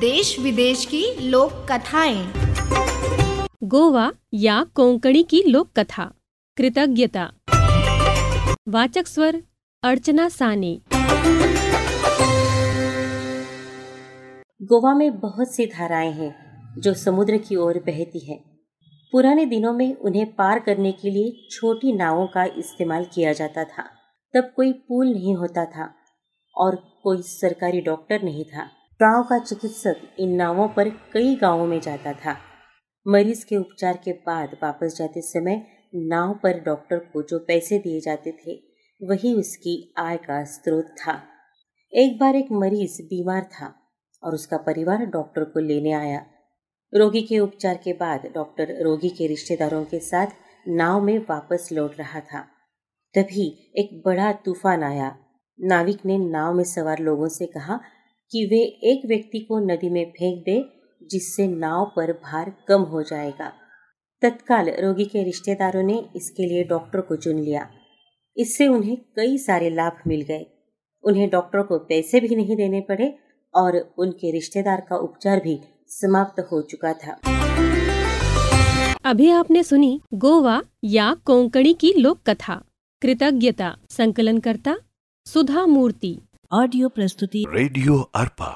देश विदेश की लोक कथाएँ। गोवा या कोंकणी की लोक कथा। कृतज्ञता। वाचक स्वर अर्चना सानी। गोवा में बहुत सी धाराएँ हैं जो समुद्र की ओर बहती हैं। पुराने दिनों में उन्हें पार करने के लिए छोटी नावों का इस्तेमाल किया जाता था। तब कोई पुल नहीं होता था और कोई सरकारी डॉक्टर नहीं था। गाँव का चिकित्सक इन नावों पर कई गाँवों में जाता था। मरीज़ के उपचार के बाद वापस जाते समय नाव पर डॉक्टर को जो पैसे दिए जाते थे, वही उसकी आय का स्रोत था। एक बार एक मरीज़ बीमार था और उसका परिवार डॉक्टर को लेने आया। रोगी के उपचार के बाद डॉक्टर रोगी के रिश्तेदारों के साथ नाव में वापस लौट रहा था। तभी एक बड़ा तूफ़ान आया। नाविक ने नाव में सवार लोगों से कहा कि वे एक व्यक्ति को नदी में फेंक दे, जिससे नाव पर भार कम हो जाएगा। तत्काल रोगी के रिश्तेदारों ने इसके लिए डॉक्टर को चुन लिया। इससे उन्हें कई सारे लाभ मिल गए। उन्हें डॉक्टर को पैसे भी नहीं देने पड़े और उनके रिश्तेदार का उपचार भी समाप्त हो चुका था। अभी आपने सुनी गोवा या कोंकणी की लोक कथा कृतज्ञता संकलन करता सुधा मूर्ति। ऑडियो प्रस्तुति रेडियो अर्पा